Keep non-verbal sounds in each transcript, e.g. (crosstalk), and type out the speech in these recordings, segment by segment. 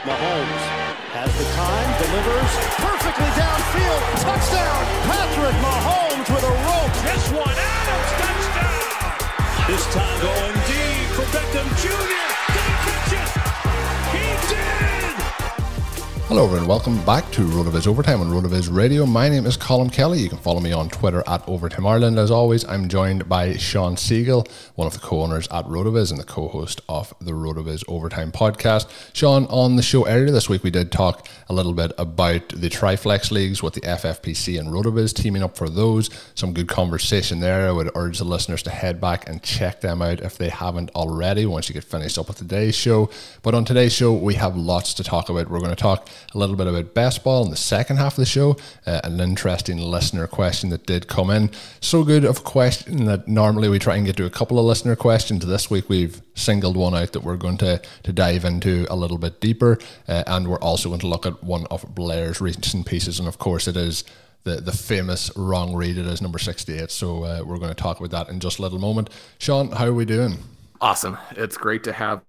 Mahomes has the time, delivers perfectly downfield. Touchdown! Patrick Mahomes with a rope. This one, Adams, touchdown! This time going deep for Beckham Jr. Did he catch it? He! Hello, everyone. Welcome back to RotoViz Overtime on RotoViz Radio. My name is Colm Kelly. You can follow me on Twitter at Overtime Ireland. As always, I'm joined by Sean Siegel, one of the co-owners at RotoViz and the co-host of the RotoViz Overtime podcast. Sean, on the show earlier this week, we did talk a little bit about the Triflex leagues with the FFPC and RotoViz teaming up for those. Some good conversation there. I would urge the listeners to head back and check them out if they haven't already once you get finished up with today's show. But on today's show, we have lots to talk about. We're going to talk a little bit about baseball in the second half of the show. Uh, an interesting listener question that did come in. So good of a question that normally we try and get to a couple of listener questions. This week we've singled one out that we're going to, to dive into a little bit deeper. Uh, and we're also going to look at one of Blair's recent pieces. And of course, it is the, the famous wrong read. It is number 68. So uh, we're going to talk about that in just a little moment. Sean, how are we doing? Awesome. It's great to have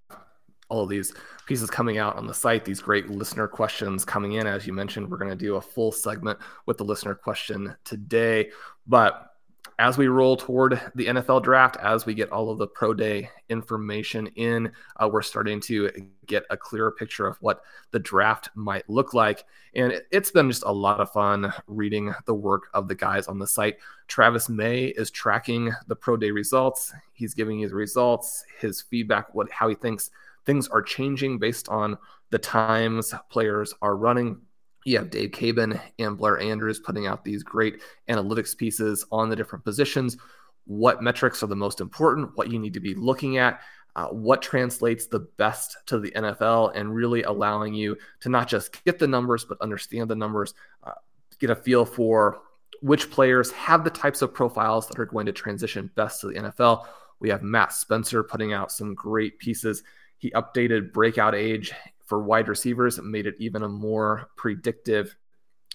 all of these pieces coming out on the site, these great listener questions coming in. As you mentioned, we're going to do a full segment with the listener question today. But as we roll toward the NFL draft, as we get all of the pro day information in, uh, we're starting to get a clearer picture of what the draft might look like. And it's been just a lot of fun reading the work of the guys on the site. Travis May is tracking the pro day results. He's giving you the results, his feedback, what how he thinks things are changing based on the times players are running. You have Dave Caban and Blair Andrews putting out these great analytics pieces on the different positions. What metrics are the most important? What you need to be looking at? Uh, what translates the best to the NFL and really allowing you to not just get the numbers, but understand the numbers, uh, get a feel for which players have the types of profiles that are going to transition best to the NFL. We have Matt Spencer putting out some great pieces he updated breakout age for wide receivers and made it even a more predictive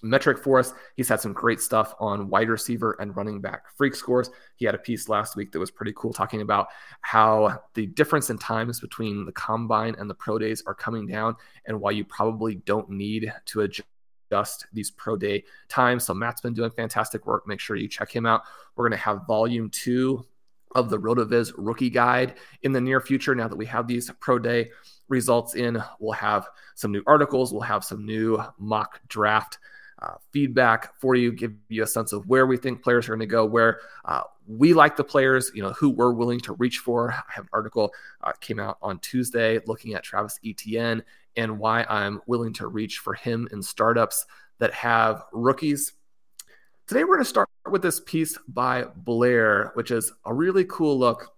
metric for us. He's had some great stuff on wide receiver and running back freak scores. He had a piece last week that was pretty cool talking about how the difference in times between the combine and the pro days are coming down and why you probably don't need to adjust these pro day times. So Matt's been doing fantastic work. Make sure you check him out. We're going to have volume two of the RotoViz rookie guide in the near future. Now that we have these pro day results in, we'll have some new articles, we'll have some new mock draft uh, feedback for you, give you a sense of where we think players are going to go, where uh, we like the players, you know, who we're willing to reach for. I have an article uh, came out on Tuesday looking at Travis Etienne and why I'm willing to reach for him in startups that have rookies today we're going to start with this piece by Blair, which is a really cool look.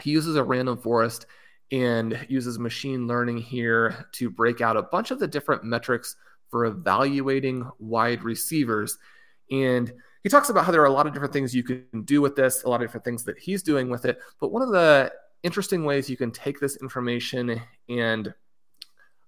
He uses a random forest and uses machine learning here to break out a bunch of the different metrics for evaluating wide receivers. And he talks about how there are a lot of different things you can do with this, a lot of different things that he's doing with it. But one of the interesting ways you can take this information and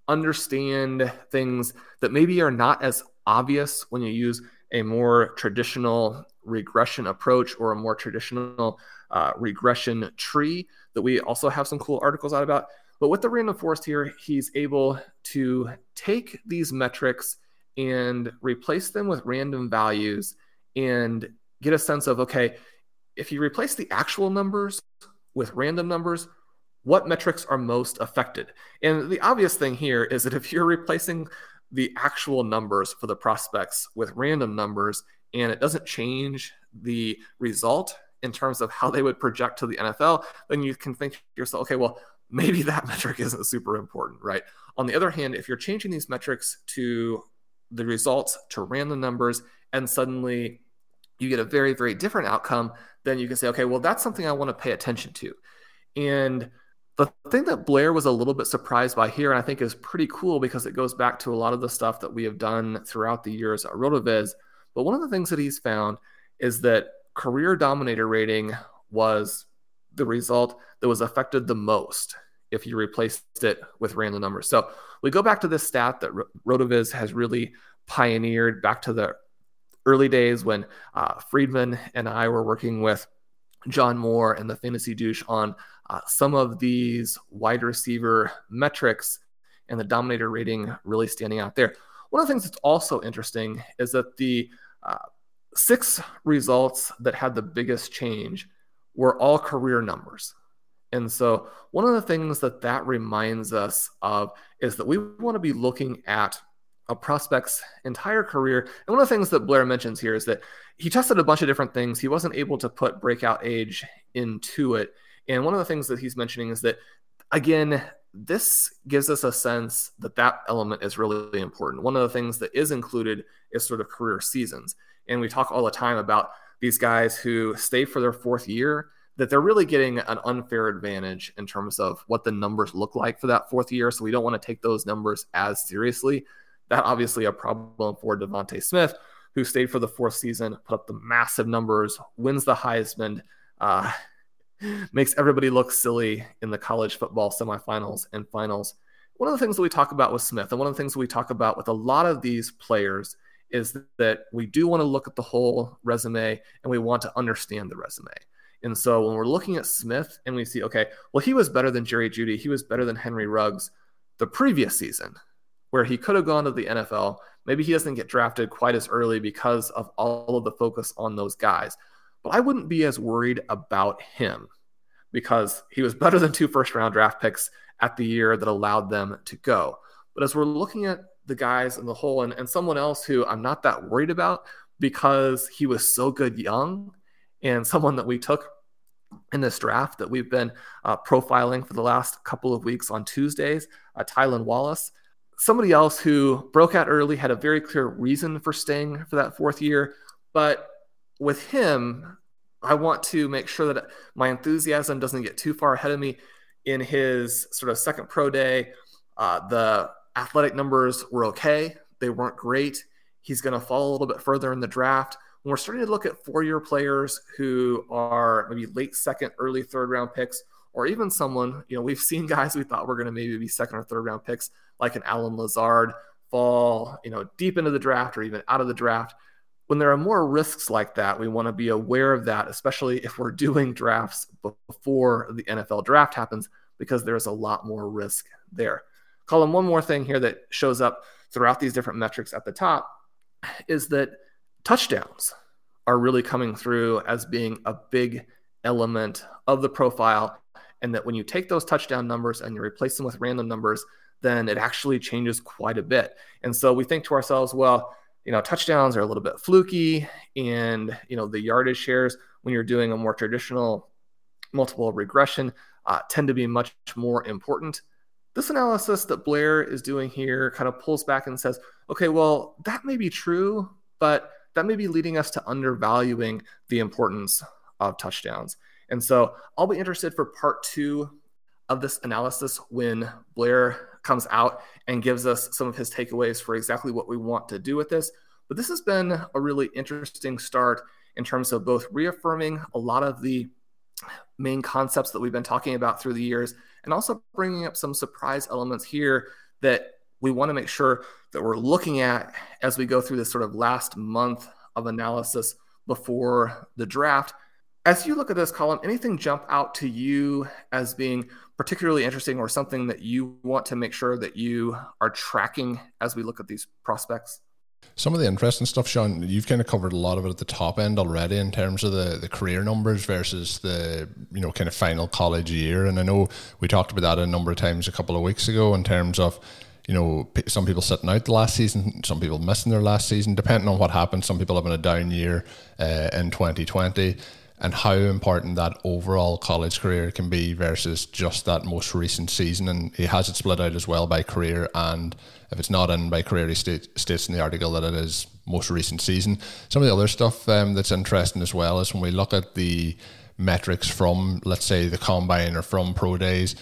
understand things that maybe are not as obvious when you use a more traditional regression approach or a more traditional uh, regression tree that we also have some cool articles out about. But with the random forest here, he's able to take these metrics and replace them with random values and get a sense of okay, if you replace the actual numbers with random numbers, what metrics are most affected? And the obvious thing here is that if you're replacing the actual numbers for the prospects with random numbers and it doesn't change the result in terms of how they would project to the NFL, then you can think to yourself, okay, well, maybe that (laughs) metric isn't super important, right? On the other hand, if you're changing these metrics to the results to random numbers and suddenly you get a very, very different outcome, then you can say, okay, well, that's something I want to pay attention to. And the thing that Blair was a little bit surprised by here, and I think is pretty cool because it goes back to a lot of the stuff that we have done throughout the years at RotoViz. But one of the things that he's found is that career dominator rating was the result that was affected the most if you replaced it with random numbers. So we go back to this stat that RotoViz has really pioneered back to the early days when uh, Friedman and I were working with John Moore and the Fantasy Douche on uh, some of these wide receiver metrics and the dominator rating really standing out there. One of the things that's also interesting is that the uh, six results that had the biggest change were all career numbers. And so, one of the things that that reminds us of is that we want to be looking at a prospect's entire career. And one of the things that Blair mentions here is that he tested a bunch of different things. He wasn't able to put breakout age into it. And one of the things that he's mentioning is that, again, this gives us a sense that that element is really important. One of the things that is included is sort of career seasons. And we talk all the time about these guys who stay for their fourth year, that they're really getting an unfair advantage in terms of what the numbers look like for that fourth year. So we don't want to take those numbers as seriously. That obviously a problem for DeVonta Smith, who stayed for the fourth season, put up the massive numbers, wins the Heisman, uh, makes everybody look silly in the college football semifinals and finals. One of the things that we talk about with Smith, and one of the things that we talk about with a lot of these players, is that we do want to look at the whole resume and we want to understand the resume. And so when we're looking at Smith and we see, okay, well, he was better than Jerry Jeudy, he was better than Henry Ruggs the previous season, where he could have gone to the NFL. Maybe he doesn't get drafted quite as early because of all of the focus on those guys. But I wouldn't be as worried about him because he was (laughs) better than two first round draft picks at the year that allowed them to go. But as we're looking at the guys in the whole and, and someone else who I'm not that worried about because he was so good young and someone that we took in this draft that we've been uh, profiling for the last couple of weeks on Tuesdays, uh, Tylan Wallace. Somebody else who broke out early had a very clear reason for staying for that fourth year. But with him, I want to make sure that my enthusiasm doesn't get too far ahead of me in his sort of second pro day. Uh, the athletic numbers were okay, they weren't great. He's going to fall a little bit further in the draft. When we're starting to look at four year players who are maybe late second, early third round picks, or even someone, you know, we've seen (laughs) guys we thought were going to maybe be second or third round picks, like an Allen Lazard, fall, you know, deep into the draft or even out of the draft. When there are more risks like that, we want to be aware of that, especially if we're (laughs) doing drafts before the NFL draft happens, because there's a lot more risk there. Colm, one more thing here that shows up throughout these different metrics at the top is that touchdowns are really coming through as being a big element of the profile. And that when you take those touchdown numbers and you replace them with random numbers, then it actually changes quite a bit. And so we think to ourselves, well, you know, touchdowns are a little bit fluky, and you know, the yardage shares when you're doing a more traditional multiple regression uh, tend to be much more important. This analysis that Blair is doing here kind of pulls back and says, okay, well, that may be true, but that may be leading us to undervaluing the importance of touchdowns. And so I'll be interested for part two of this analysis when Blair comes out and gives us some of his takeaways for exactly what we want to do with this. But this has been a really interesting start in terms of both reaffirming a lot of the main concepts that we've been talking about through the years and also bringing up some surprise elements here that we want to make sure that we're looking at as we go through this sort of last month of analysis before the draft. As you look at this Colm, anything jump out to you as being particularly interesting or something that you want to make sure that you are tracking as we look at these prospects? Some of the interesting stuff, Sean, you've kind of covered a lot of it at the top end already in terms of the, the career numbers versus the you know kind of final college year. And I know we talked about that a number of times a couple of weeks ago in terms of you know, some people sitting out the last season, some people missing their last season, depending on what happens. Some people having a down year uh, in 2020 and how important that overall college career can be versus just that most recent season. And he has it split out as well by career, and if it's not in by career, he state, states in the article that it is most recent season. Some of the other stuff um, that's interesting as well is when we look at the metrics from, let's say, the combine or from pro days.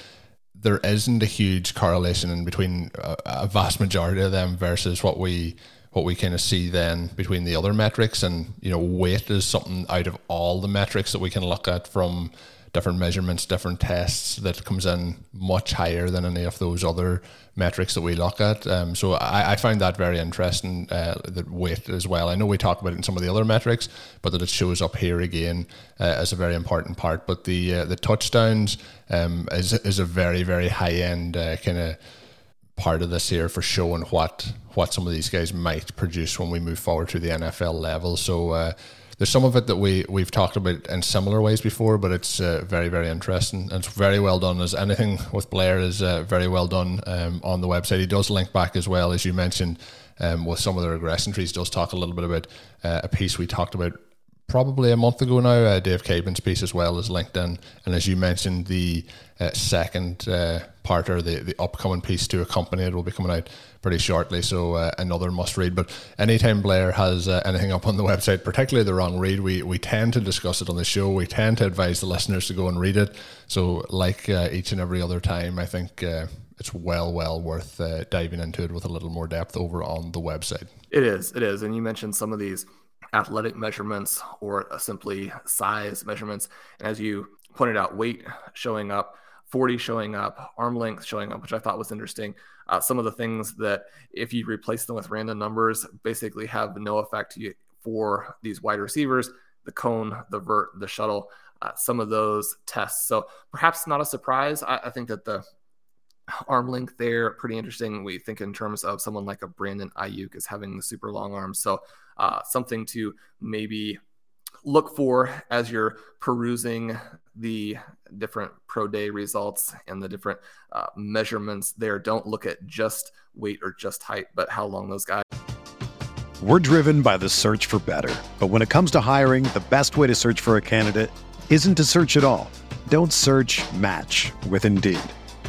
There isn't a huge correlation in between a, a vast majority of them versus what we what we kind of see then between the other metrics and you know weight is something out of all the metrics that we can look at from different measurements different tests that comes in much higher than any of those other metrics that we look at. Um, so I, I find that very interesting uh, that weight as well. I know we talk about it in some of the other metrics but that it shows up here again uh, as a very important part. But the uh, the touchdowns um, is, is a very very high end uh, kind of part of this here for showing what what some of these guys might produce when we move forward to the NFL level. So uh, there's some of it that we we've talked about in similar ways before, but it's uh, very very interesting and it's very well done. As anything with Blair is uh, very well done um, on the website. He does link back as well as you mentioned um, with some of the regression trees. Does talk a little bit about uh, a piece we talked about probably a month ago now. Uh, Dave Caban's piece as well as LinkedIn, and as you mentioned, the uh, second uh, part or the the upcoming piece to accompany it will be coming out pretty shortly. So uh, another must read. But anytime Blair has uh, anything up on the website, particularly the wrong read, we we tend to discuss it on the show. We tend to advise the listeners to go and read it. So like uh, each and every other time, I think. it's well, well worth diving into it with a little more depth over on the website. It is, it is, and you mentioned some of these athletic measurements or simply size measurements. And as you pointed out, weight showing up, 40 showing up, arm length showing up, which I thought was interesting. Uh, some of the things that, if you replace them with random numbers, basically have no effect for these wide receivers the cone, the vert, the shuttle, uh, some of those tests. So perhaps not a surprise. I, I think that the arm length there pretty interesting we think in terms of someone like a brandon aiyuk is having the super long arms so uh, something to maybe look for as you're perusing the different pro day results and the different uh, measurements there. Don't look at just weight or just height, but how long those guys. We're driven by the search for better. But when it comes to hiring, the best way to search for a candidate isn't to search at all. Don't search match with Indeed.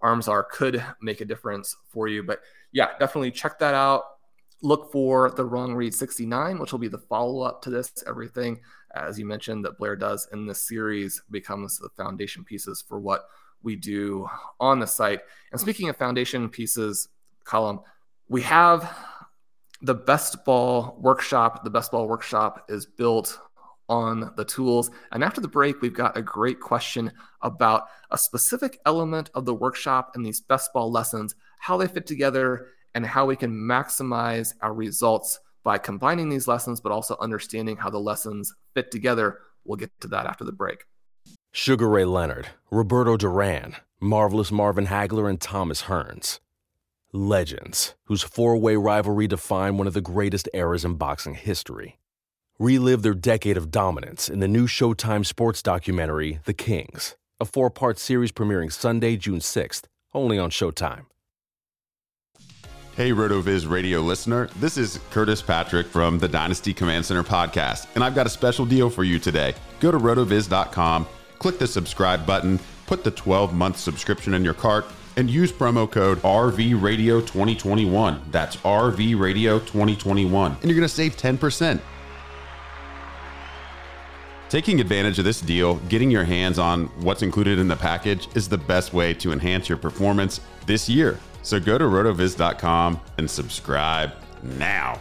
arms are could make a difference for you. But yeah, definitely check that out. Look for the wrong read 69, which will be the follow up to this. Everything, as you mentioned, that Blair does in this series becomes the foundation pieces for what we do on the site. And speaking of foundation pieces, Colm, we have the best ball workshop, the best ball workshop is built on the tools. And after the break, we've got a great question about a specific element of the workshop and these best ball lessons, how they fit together, and how we can maximize our results by combining these lessons, but also understanding how the lessons fit together. We'll get to that after the break. Sugar Ray Leonard, Roberto Duran, Marvelous Marvin Hagler, and Thomas Hearns. Legends, whose four way rivalry defined one of the greatest eras in boxing history. Relive their decade of dominance in the new Showtime sports documentary, The Kings, a four part series premiering Sunday, June 6th, only on Showtime. Hey, RotoViz radio listener. This is Curtis Patrick from the Dynasty Command Center podcast, and I've got a special deal for you today. Go to rotoviz.com, click the subscribe button, put the 12 month subscription in your cart, and use promo code RVRadio2021. That's RVRadio2021. And you're going to save 10%. Taking advantage of this deal, getting your hands on what's included in the package is the best way to enhance your performance this year. So go to rotoviz.com and subscribe now.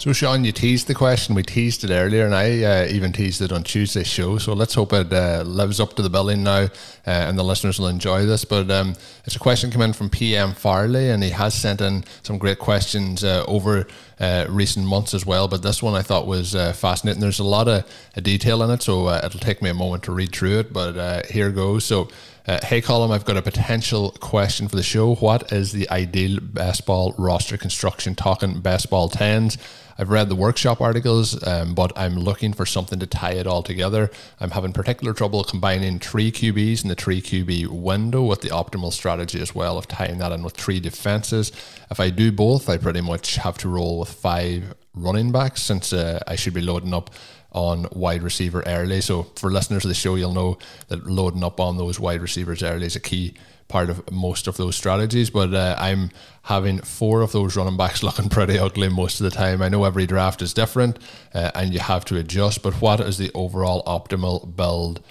So, Sean, you teased the question. We teased it earlier, and I uh, even teased it on Tuesday's show. So, let's hope it uh, lives up to the billing now, uh, and the listeners will enjoy this. But um, it's a question coming from PM Farley, and he has sent in some great questions uh, over uh, recent months as well. But this one I thought was uh, fascinating. There's a lot of detail in it, so it'll take me a moment to read through it. But here goes. So, hey, Colm, I've got a potential question for the show. What is the ideal best ball roster construction? Talking best ball tens. I've read the workshop articles, um, but I'm looking for something to tie it all together. I'm having particular trouble combining three QBs in the three QB window with the optimal strategy as well of tying that in with three defenses. If I do both, I pretty much have to roll with five running backs since uh, I should be loading up on wide receiver early. So for listeners of the show, you'll know that loading up on those wide receivers early is a key part of most of those strategies. But uh, I'm having four of those running backs (laughs) looking pretty ugly most of the time. I know every draft is different uh, and you have to adjust, but what is the overall optimal build?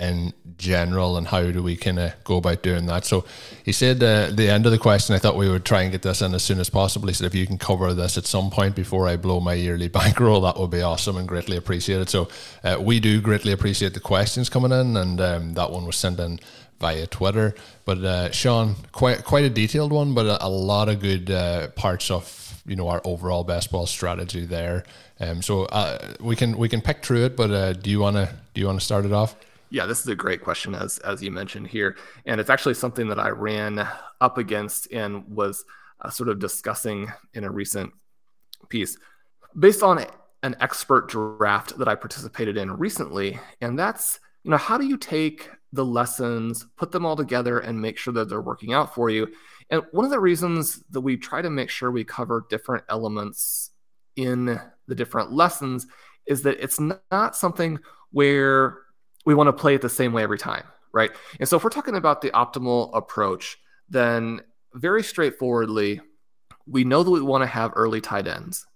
In general and how do we kind of go about doing that so he said uh, the end of the question i thought we would try and get this in as soon as possible he said if you can cover this at some point before i blow my yearly (laughs) bankroll that would be awesome and greatly appreciated so uh, we do greatly appreciate the questions coming in and um, that one was sent in via Twitter. But uh, Sean, quite quite a detailed one, but a, a lot of good uh, parts of you know our overall best ball strategy there. Um, so uh, we can we can pick through it. But uh, do you want to do you want to start it off? Yeah, this is a great question, as as you mentioned here, and it's actually something that I ran up against and was uh, sort of discussing in a recent piece, based on an expert draft that I participated in recently, and that's you know how do you take the lessons, put them all together, and make sure that they're working out for you. And one of the reasons that we try to make sure we cover different elements in the different lessons is that it's not something where we want to play it the same way every time, right? And so if we're talking about the optimal approach, then very straightforwardly, we know that we want to have early tight ends.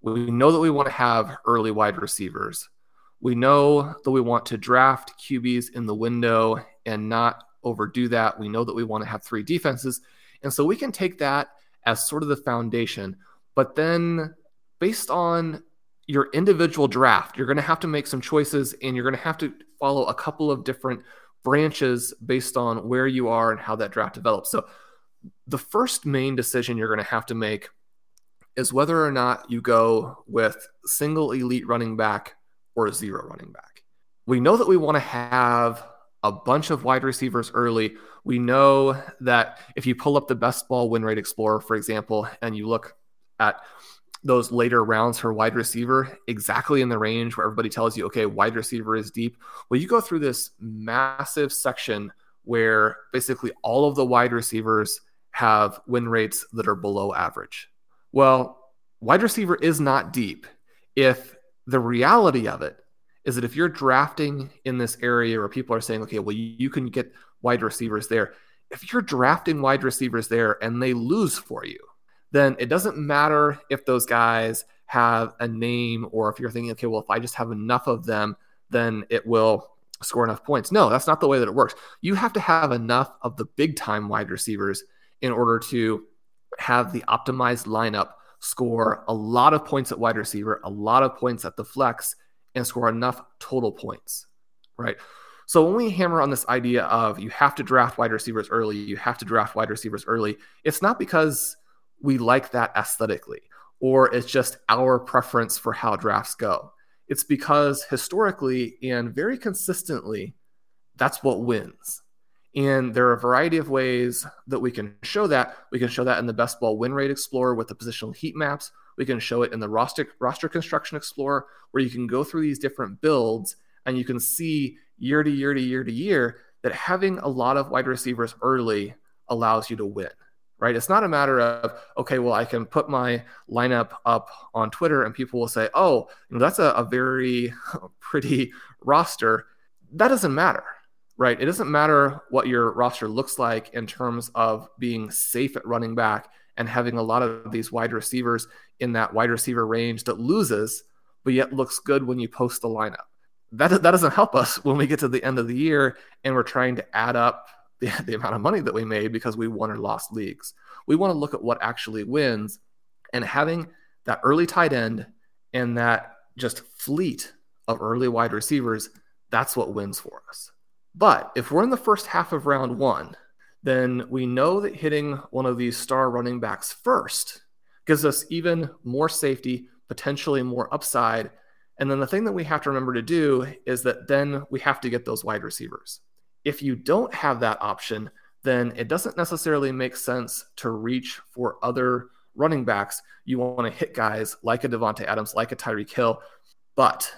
We know that we want to have early wide receivers. We know that we want to draft QBs in the window and not overdo that. We know that we want to have three defenses. And so we can take that as sort of the foundation. But then, based on your individual draft, you're going to have to make some choices and you're going to have to follow a couple of different branches based on where you are and how that draft develops. So, the first main decision you're going to have to make is whether or not you go with single elite running back or zero running back. We know that we want to have a bunch of wide receivers early. We know that if you pull up the best ball win rate explorer, for example, and you look at those later rounds for wide receiver, exactly in the range where everybody tells you, okay, wide receiver is deep. Well, you go through this massive section where basically all of the wide receivers have win rates that are below average. Well, wide receiver is not deep if the reality of it is that if you're drafting in this area where people are saying, okay, well, you can get wide receivers there. If you're drafting wide receivers there and they lose for you, then it doesn't matter if those guys have a name or if you're thinking, okay, well, if I just have enough of them, then it will score enough points. No, that's not the way that it works. You have to have enough of the big time wide receivers in order to have the optimized lineup score a lot of points at wide receiver, a lot of points at the flex, and score enough total points, right? So when we hammer on this idea of you have to draft wide receivers early, you have to draft wide receivers early, it's not because we like that aesthetically or it's just our preference for how drafts go. It's because historically and very consistently, that's what wins. And there are a variety of ways that we can show that. We can show that in the best ball win rate explorer with the positional heat maps. We can show it in the roster roster construction explorer where you can go through these different builds and you can see year to year to year to year that having a lot of wide receivers early allows you to win. Right? It's not a matter of okay, well, I can put my lineup up on Twitter and people will say, "Oh, you know, that's a, a very (laughs) pretty roster." That doesn't matter right? It doesn't matter what your roster looks like in terms of being safe at running back and having a lot of these wide receivers in that wide receiver range that loses, but yet looks good when you post the lineup. That, that doesn't help us when we get to the end of the year and we're trying to add up the, (laughs) the amount of money that we made because we won or lost leagues. We want to look at what actually wins and having that early tight end and that just fleet of early wide receivers, that's what wins for us. But if we're in the first half of round one, then we know that hitting one of these star running backs first gives us even more safety, potentially more upside. And then the thing that we have to remember to do is that then we have to get those wide receivers. If you don't have that option, then it doesn't necessarily make sense to reach for other running backs. You want to hit guys like a Davante Adams, like a Tyreek Hill. But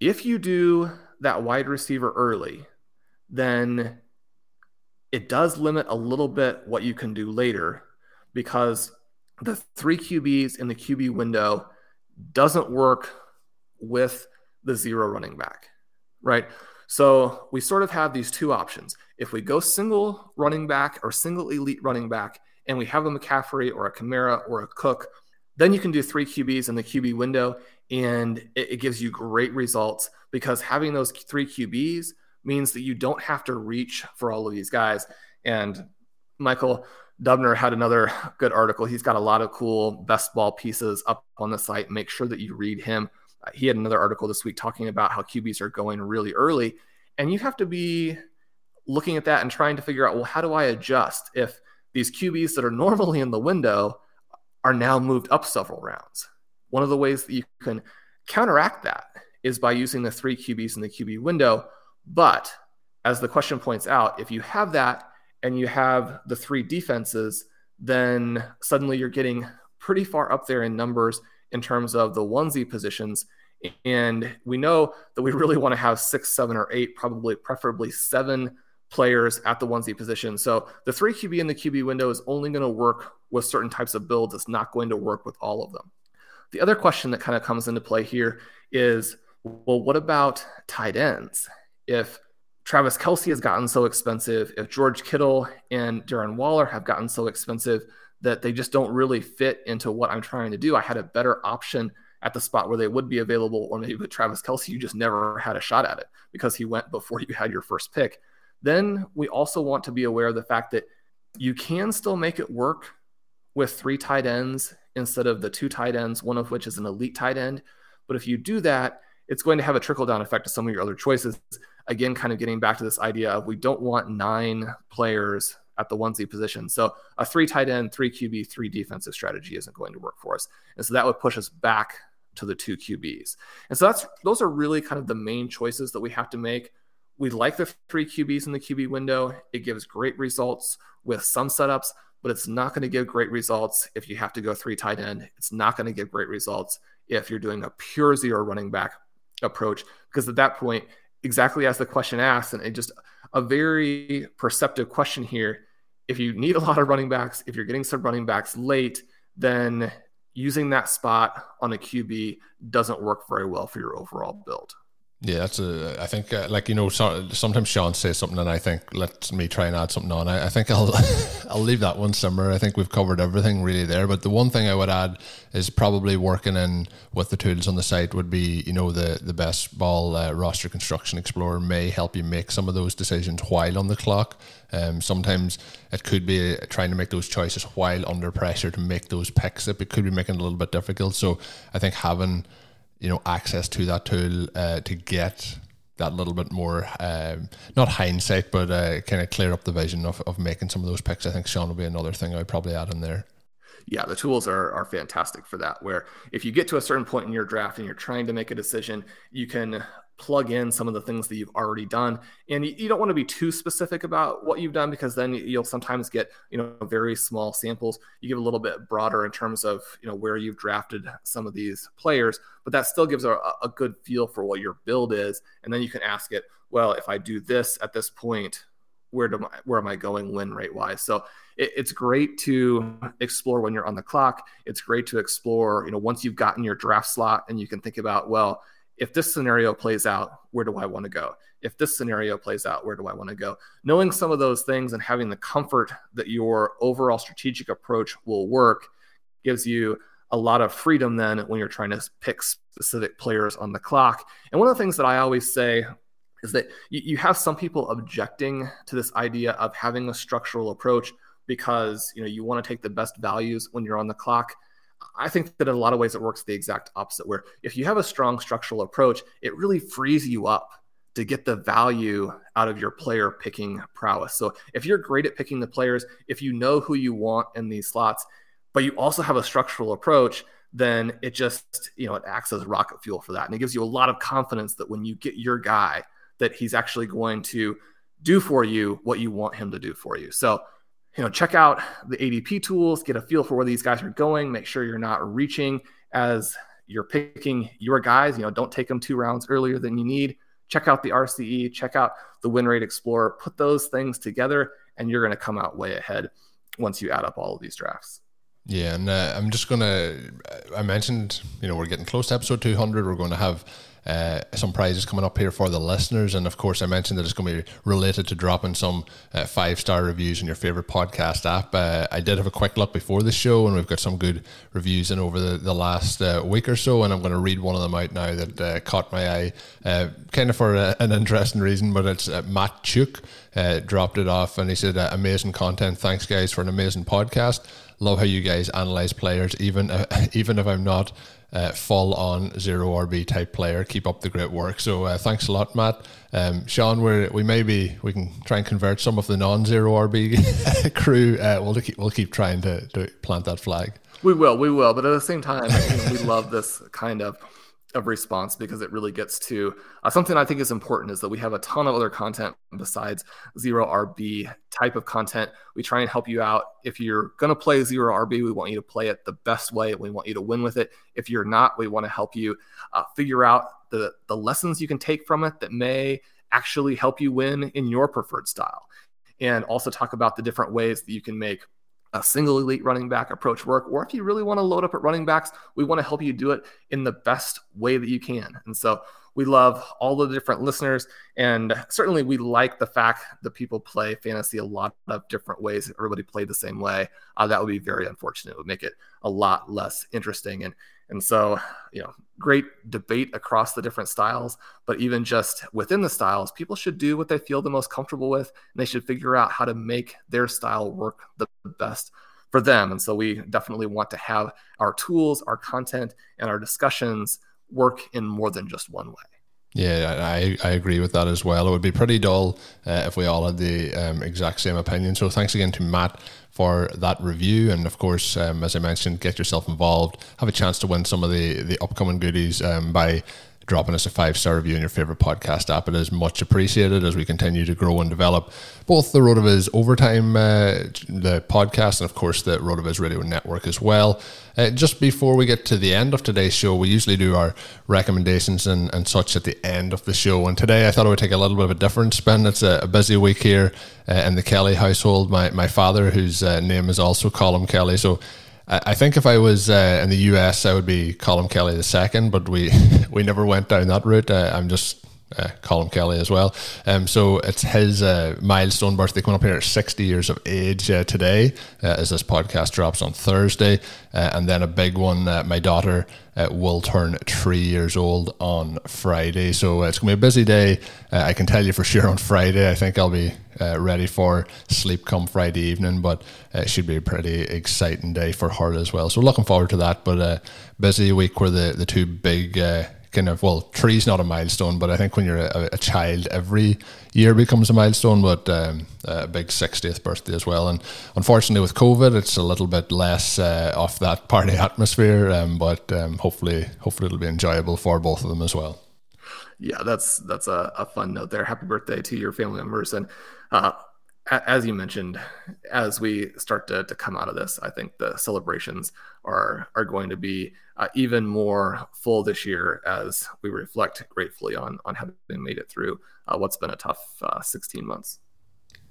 if you do that wide receiver early, then it does limit a little bit what you can do later because the three QBs in the QB window doesn't work with the zero running back, right? So we sort of have these two options. If we go single running back or single elite running back, and we have a McCaffrey or a Kamara or a Cook, then you can do three QBs in the QB window, and it, it gives you great results because having those three QBs means that you don't have to reach for all of these guys. And Michael Dubner had another (laughs) good article. He's got a lot of cool best ball pieces up on the site. Make sure that you read him. He had another article this week talking about how QBs are going really early. And you have to be looking at that and trying to figure out, well, how do I adjust if these QBs that are normally in the window are now moved up several rounds? One of the ways that you can counteract that is by using the three QBs in the QB window but as the question points out, if you have that and you have the three defenses, then suddenly you're getting pretty far up there in numbers in terms of the onesie positions. And we know that we really want to have six, seven, or eight, probably preferably seven players at the onesie position. So the three QB in the QB window is only going to work with certain types of builds. It's not going to work with all of them. The other question that kind of comes into play here is well, what about tight ends? if Travis Kelce has gotten so expensive, if George Kittle and Darren Waller have gotten so expensive that they just don't really fit into what I'm trying to do, I had a better option at the spot where they would be available, or maybe with Travis Kelce, you just never had a shot at it because he went before you had your first pick. Then we also want to be aware of the fact that you can still make it work with three tight ends instead of the two tight ends, one of which is an elite tight end. But if you do that, it's going to have a trickle down effect to some of your other choices again, kind of getting back to this idea of we don't want nine players at the onesie position. So a three tight end, three QB, three defensive strategy isn't going to work for us. And so that would push us back to the two QBs. And so that's those are really kind of the main choices that we have to make. We like the three QBs in the QB window. It gives great results with some setups, but it's not going to give great results if you have to go three tight end. It's not going to give great results if you're doing a pure zero running back approach, because at that point, exactly as the question asks, and it just a very perceptive question here. If you need a lot of running backs, if you're getting some running backs late, then using that spot on a QB doesn't work very well for your overall build. Yeah, that's a. I think, uh, like you know, so, sometimes Sean says something, and I think let me try and add something on. I, I think I'll (laughs) I'll leave that one simmer. I think we've covered everything really there. But the one thing I would add is probably working in with the tools on the site would be, you know, the the best ball uh, roster construction explorer may help you make some of those decisions while on the clock. Um, sometimes it could be trying to make those choices while under pressure to make those picks. It could be making it a little bit difficult. So I think having you know access to that tool uh, to get that little bit more um, not hindsight but uh, kind of clear up the vision of, of making some of those picks. I think sean will be another thing i'd probably add in there. Yeah the tools are, are fantastic for that where if you get to a certain point in your draft and you're trying to make a decision you can plug in some of the things that you've already done. And you, you, don't want to be too specific about what you've done because then you'll sometimes get you know very small samples. You give a little bit broader in terms of you know where you've drafted some of these players but that still gives a, a good feel for what your build is. And then you can ask it well if i do this at this point where do I, where am i going win rate wise? So it, it's great to explore when you're on the clock. It's great to explore you know once you've gotten your draft slot and you can think about well if this scenario plays out, where do I want to go? If this scenario plays out, where do I want to go? Knowing some of those things and having the comfort that your overall strategic approach will work gives you a lot of freedom then when you're trying to pick specific players on the clock. And one of the things that I always say is that you, you have some people objecting to this idea of having a structural approach because you know you want to take the best values when you're on the clock. I think that in a lot of ways it works the exact opposite, where if you have a strong structural approach, it really frees you up to get the value out of your player picking prowess. So if you're great at picking the players, if you know who you want in these slots, but you also have a structural approach, then it just, you know, it acts as rocket fuel for that. And it gives you a lot of confidence that when you get your guy, that he's actually going to do for you what you want him to do for you. So you know, check out the ADP tools, get a feel for where these guys are going, make sure you're not reaching as you're picking your guys. You know, don't take them two rounds earlier than you need. Check out the RCE, check out the win rate explorer, put those things together, and you're going to come out way ahead once you add up all of these drafts. Yeah, and uh, I'm just going to, I mentioned, you know, we're getting close to episode 200. We're going to have uh, some prizes coming up here for the listeners. And of course, I mentioned that it's going to be related to dropping some uh, five star reviews in your favorite podcast app. Uh, I did have a quick look before the show, and we've got some good reviews in over the, the last uh, week or so. And I'm going to read one of them out now that uh, caught my eye, uh, kind of for a, an interesting reason, but it's Matt Chuk. dropped it off and he said, Amazing content. Thanks, guys, for an amazing podcast. Love how you guys analyze players, even (laughs) even if I'm not uh, full on zero RB type player. Keep up the great work. So uh, thanks a lot, Matt. Um, Sean, we we maybe we can try and convert some of the non zero RB (laughs) crew. Uh, we'll keep we'll keep trying to, to plant that flag. We will, we will. But at the same time, you know, we love this kind of of response because it really gets to uh, something I think is important is that we have a ton of other content besides zero RB type of content. We try and help you out. If you're going to play zero RB, we want you to play it the best way. We want you to win with it. If you're not, we want to help you uh, figure out the, the lessons you can take from it that may actually help you win in your preferred style. And also talk about the different ways that you can make a single elite running back approach work, or if you really want to load up at running backs, we want to help you do it in the best way that you can. And so we love all the different listeners, and certainly we like the fact that people play fantasy a lot of different ways. Everybody played the same way, uh, that would be very unfortunate. It would make it a lot less interesting. And and so, you know, great debate across the different styles, but even just within the styles, people should do what they feel the most comfortable with, and they should figure out how to make their style work the best for them. And so, we definitely want to have our tools, our content, and our discussions work in more than just one way. Yeah, I, I agree with that as well. It would be pretty dull uh, if we all had the um, exact same opinion. So thanks again to Matt for that review. And of course, um, as I mentioned, get yourself involved, have a chance to win some of the, the upcoming goodies um, by dropping us a five star review in your favorite podcast app. It is much appreciated as we continue to grow and develop both the RotoViz Overtime, uh, the podcast, and of course the RotoViz Radio Network as well. Uh, just before we get to the end of today's show, we usually do our recommendations and, and such at the end of the show. And today I thought I would take a little bit of a different spin. It's a, a busy week here uh, in the Kelly household. My, my father, whose uh, name is also Colm Kelly, so I think if I was uh, in the US, I would be Colm Kelly the second, but we (laughs) we never went down that route. Uh, I'm just uh, Colm Kelly as well. Um, so it's his uh, milestone birthday coming up here at 60 years of age uh, today, uh, as this podcast drops on Thursday. Uh, and then a big one, uh, my daughter will turn three years old on Friday. So it's going to be a busy day. I can tell you for sure on Friday, I think I'll be ready for sleep come Friday evening, but it should be a pretty exciting day for her as well. So looking forward to that. But a busy week where the, the two big kind of well, three's not a milestone, but I think when you're a, a child, every year becomes a milestone. But um, a big 60th birthday as well, and unfortunately with COVID, it's a little bit less uh, off that party atmosphere. Um, but um, hopefully, hopefully it'll be enjoyable for both of them as well. Yeah, that's that's a, a fun note there. Happy birthday to your family members, and uh, as you mentioned, as we start to, to come out of this, I think the celebrations are are going to be uh, even more full this year as we reflect gratefully on on having made it through uh, what's been a tough uh, 16 months.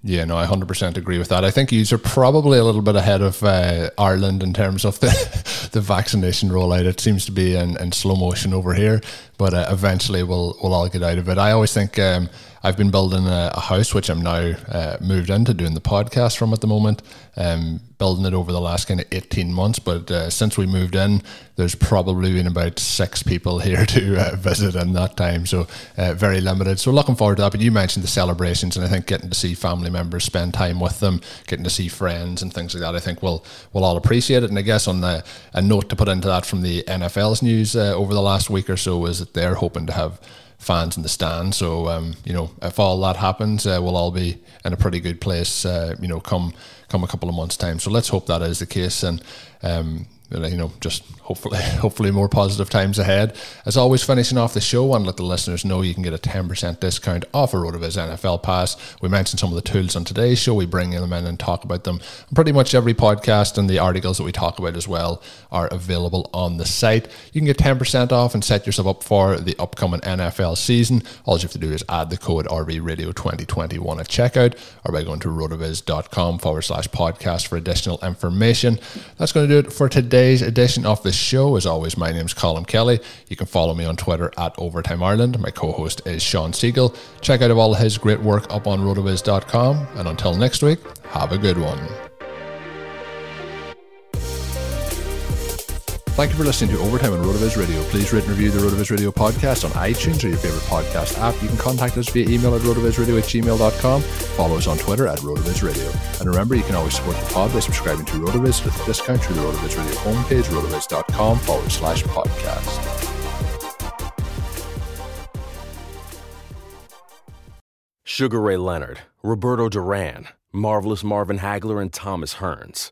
Yeah, no, I 100% agree with that. I think you are probably a little bit ahead of uh, Ireland in terms of the, (laughs) the vaccination rollout. It seems to be in, in slow motion over here, but uh, eventually we'll, we'll all get out of it. I always think um, I've been building a, a house, which I'm now uh, moved into doing the podcast from at the moment, um, building it over the last kind of 18 months. But uh, since we moved in, there's probably been about six people (laughs) here to uh, visit in that time. So uh, very limited. So looking forward to that. But you mentioned the celebrations, and I think getting to see family members, spend time with them, getting to see friends and things like that, I think we'll, we'll all appreciate it. And I guess on the, a note to put into that from the NFL's news uh, over the last week or so is that they're hoping to have fans in the stand. So um, you know, if all that happens, uh, we'll all be in a pretty good place. Uh, you know, come come a couple of months time. So let's hope that is the case. And um, Uh, you know, just hopefully, (laughs) hopefully more positive times ahead. As always, finishing off the show, I want to let the listeners know you can get a 10% discount off a RotoViz NFL Pass. We mentioned some of the tools on today's show. We bring them in and talk about them. Pretty much every podcast and the articles that we talk about as well are available on the site. You can get 10% off and set yourself up for the upcoming NFL season. All you have to do is add the code RVRadio 2021 at checkout or by going to rotoviz.com forward slash podcast for additional information. That's going to do it for today's edition of the show. As always, my name is Colm Kelly. You can follow me on Twitter at Overtime Ireland. My co host is Shawn Siegele. Check out all his great work up on rotoviz.com. And until next week, have a good one. Thank you for listening to Overtime on RotoViz Radio. Please rate and review the RotoViz Radio podcast on iTunes or your favorite podcast app. You can contact us via email at rotovizradio at gmail.com. Follow us on Twitter at RotoViz Radio. And remember, you can always support the pod by subscribing to RotoViz with a discount through the RotoViz Radio homepage, rotoviz.com forward slash podcast. Sugar Ray Leonard, Roberto Duran, Marvelous Marvin Hagler, and Thomas Hearns